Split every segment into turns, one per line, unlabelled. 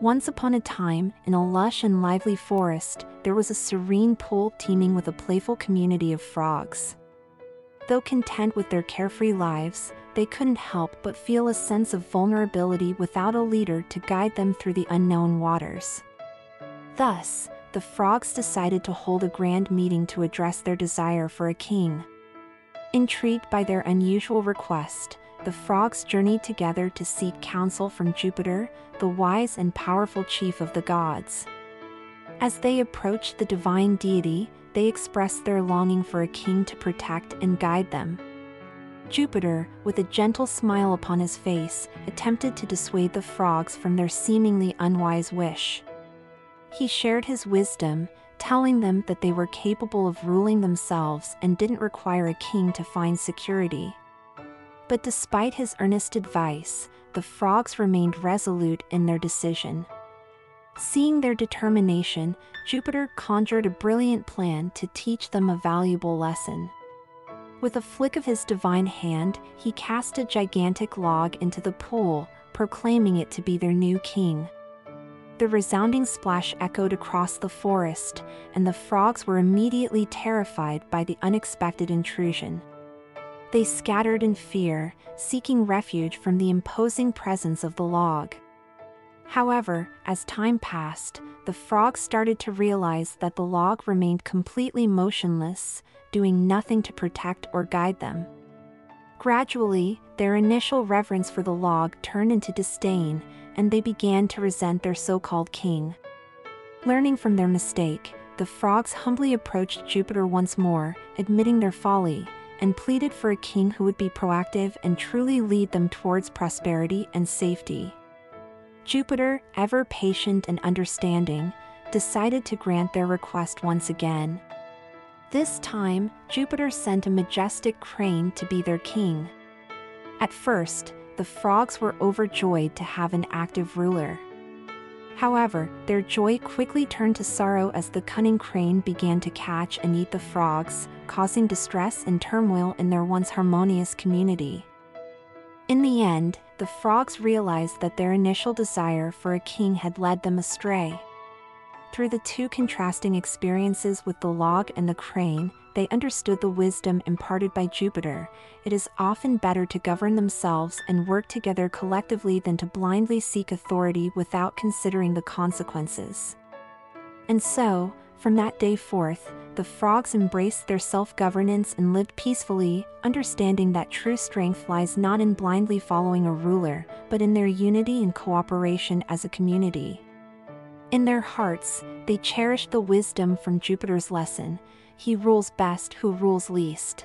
Once upon a time, in a lush and lively forest, there was a serene pool teeming with a playful community of frogs. Though content with their carefree lives, they couldn't help but feel a sense of vulnerability without a leader to guide them through the unknown waters. Thus, the frogs decided to hold a grand meeting to address their desire for a king. Intrigued by their unusual request, the frogs journeyed together to seek counsel from Jupiter, the wise and powerful chief of the gods. As they approached the divine deity, they expressed their longing for a king to protect and guide them. Jupiter, with a gentle smile upon his face, attempted to dissuade the frogs from their seemingly unwise wish. He shared his wisdom, telling them that they were capable of ruling themselves and didn't require a king to find security. But despite his earnest advice, the frogs remained resolute in their decision. Seeing their determination, Jupiter conjured a brilliant plan to teach them a valuable lesson. With a flick of his divine hand, he cast a gigantic log into the pool, proclaiming it to be their new king. The resounding splash echoed across the forest, and the frogs were immediately terrified by the unexpected intrusion. They scattered in fear, seeking refuge from the imposing presence of the log. However, as time passed, the frogs started to realize that the log remained completely motionless, doing nothing to protect or guide them. Gradually, their initial reverence for the log turned into disdain, and they began to resent their so-called king. Learning from their mistake, the frogs humbly approached Jupiter once more, admitting their folly, and pleaded for a king who would be proactive and truly lead them towards prosperity and safety. Jupiter, ever patient and understanding, decided to grant their request once again. This time, Jupiter sent a majestic crane to be their king. At first, the frogs were overjoyed to have an active ruler. However, their joy quickly turned to sorrow as the cunning crane began to catch and eat the frogs, causing distress and turmoil in their once harmonious community. In the end, the frogs realized that their initial desire for a king had led them astray. Through the two contrasting experiences with the log and the crane, they understood the wisdom imparted by Jupiter. It is often better to govern themselves and work together collectively than to blindly seek authority without considering the consequences. And so, from that day forth, the frogs embraced their self-governance and lived peacefully, understanding that true strength lies not in blindly following a ruler, but in their unity and cooperation as a community. In their hearts, they cherished the wisdom from Jupiter's lesson he rules best who rules least.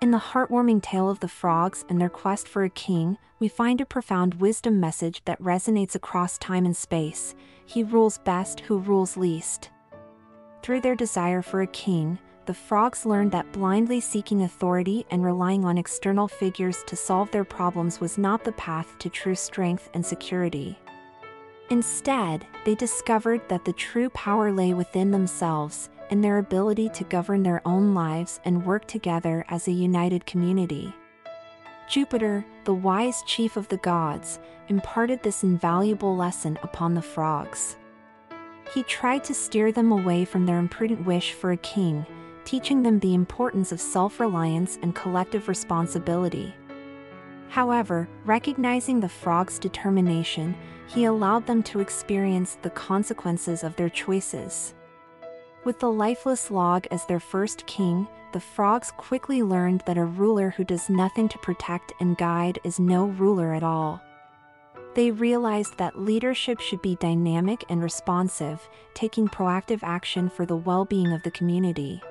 In the heartwarming tale of the frogs and their quest for a king, we find a profound wisdom message that resonates across time and space he rules best who rules least. Through their desire for a king, the frogs learned that blindly seeking authority and relying on external figures to solve their problems was not the path to true strength and security. Instead, they discovered that the true power lay within themselves, and their ability to govern their own lives and work together as a united community. Jupiter, the wise chief of the gods, imparted this invaluable lesson upon the frogs. He tried to steer them away from their imprudent wish for a king, teaching them the importance of self-reliance and collective responsibility. However, recognizing the frogs' determination, he allowed them to experience the consequences of their choices. With the lifeless log as their first king, the frogs quickly learned that a ruler who does nothing to protect and guide is no ruler at all. They realized that leadership should be dynamic and responsive, taking proactive action for the well-being of the community.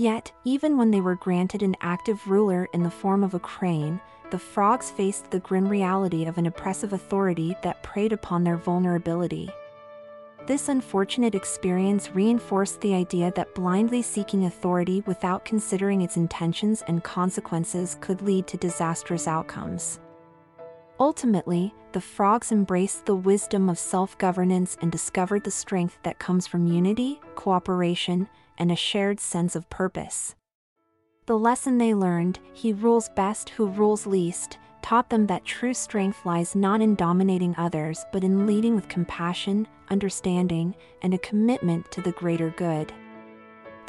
Yet, even when they were granted an active ruler in the form of a crane, the frogs faced the grim reality of an oppressive authority that preyed upon their vulnerability. This unfortunate experience reinforced the idea that blindly seeking authority without considering its intentions and consequences could lead to disastrous outcomes. Ultimately, the frogs embraced the wisdom of self-governance and discovered the strength that comes from unity, cooperation, and a shared sense of purpose. The lesson they learned, he rules best who rules least, taught them that true strength lies not in dominating others but in leading with compassion, understanding, and a commitment to the greater good.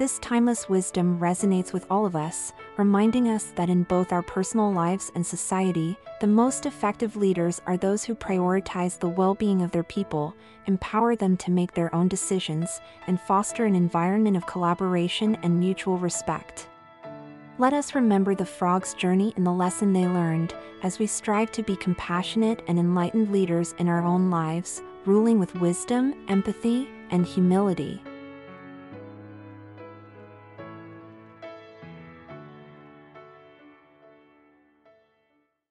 This timeless wisdom resonates with all of us, reminding us that in both our personal lives and society, the most effective leaders are those who prioritize the well being of their people, empower them to make their own decisions, and foster an environment of collaboration and mutual respect. Let us remember the frog's journey and the lesson they learned as we strive to be compassionate and enlightened leaders in our own lives, ruling with wisdom, empathy, and humility.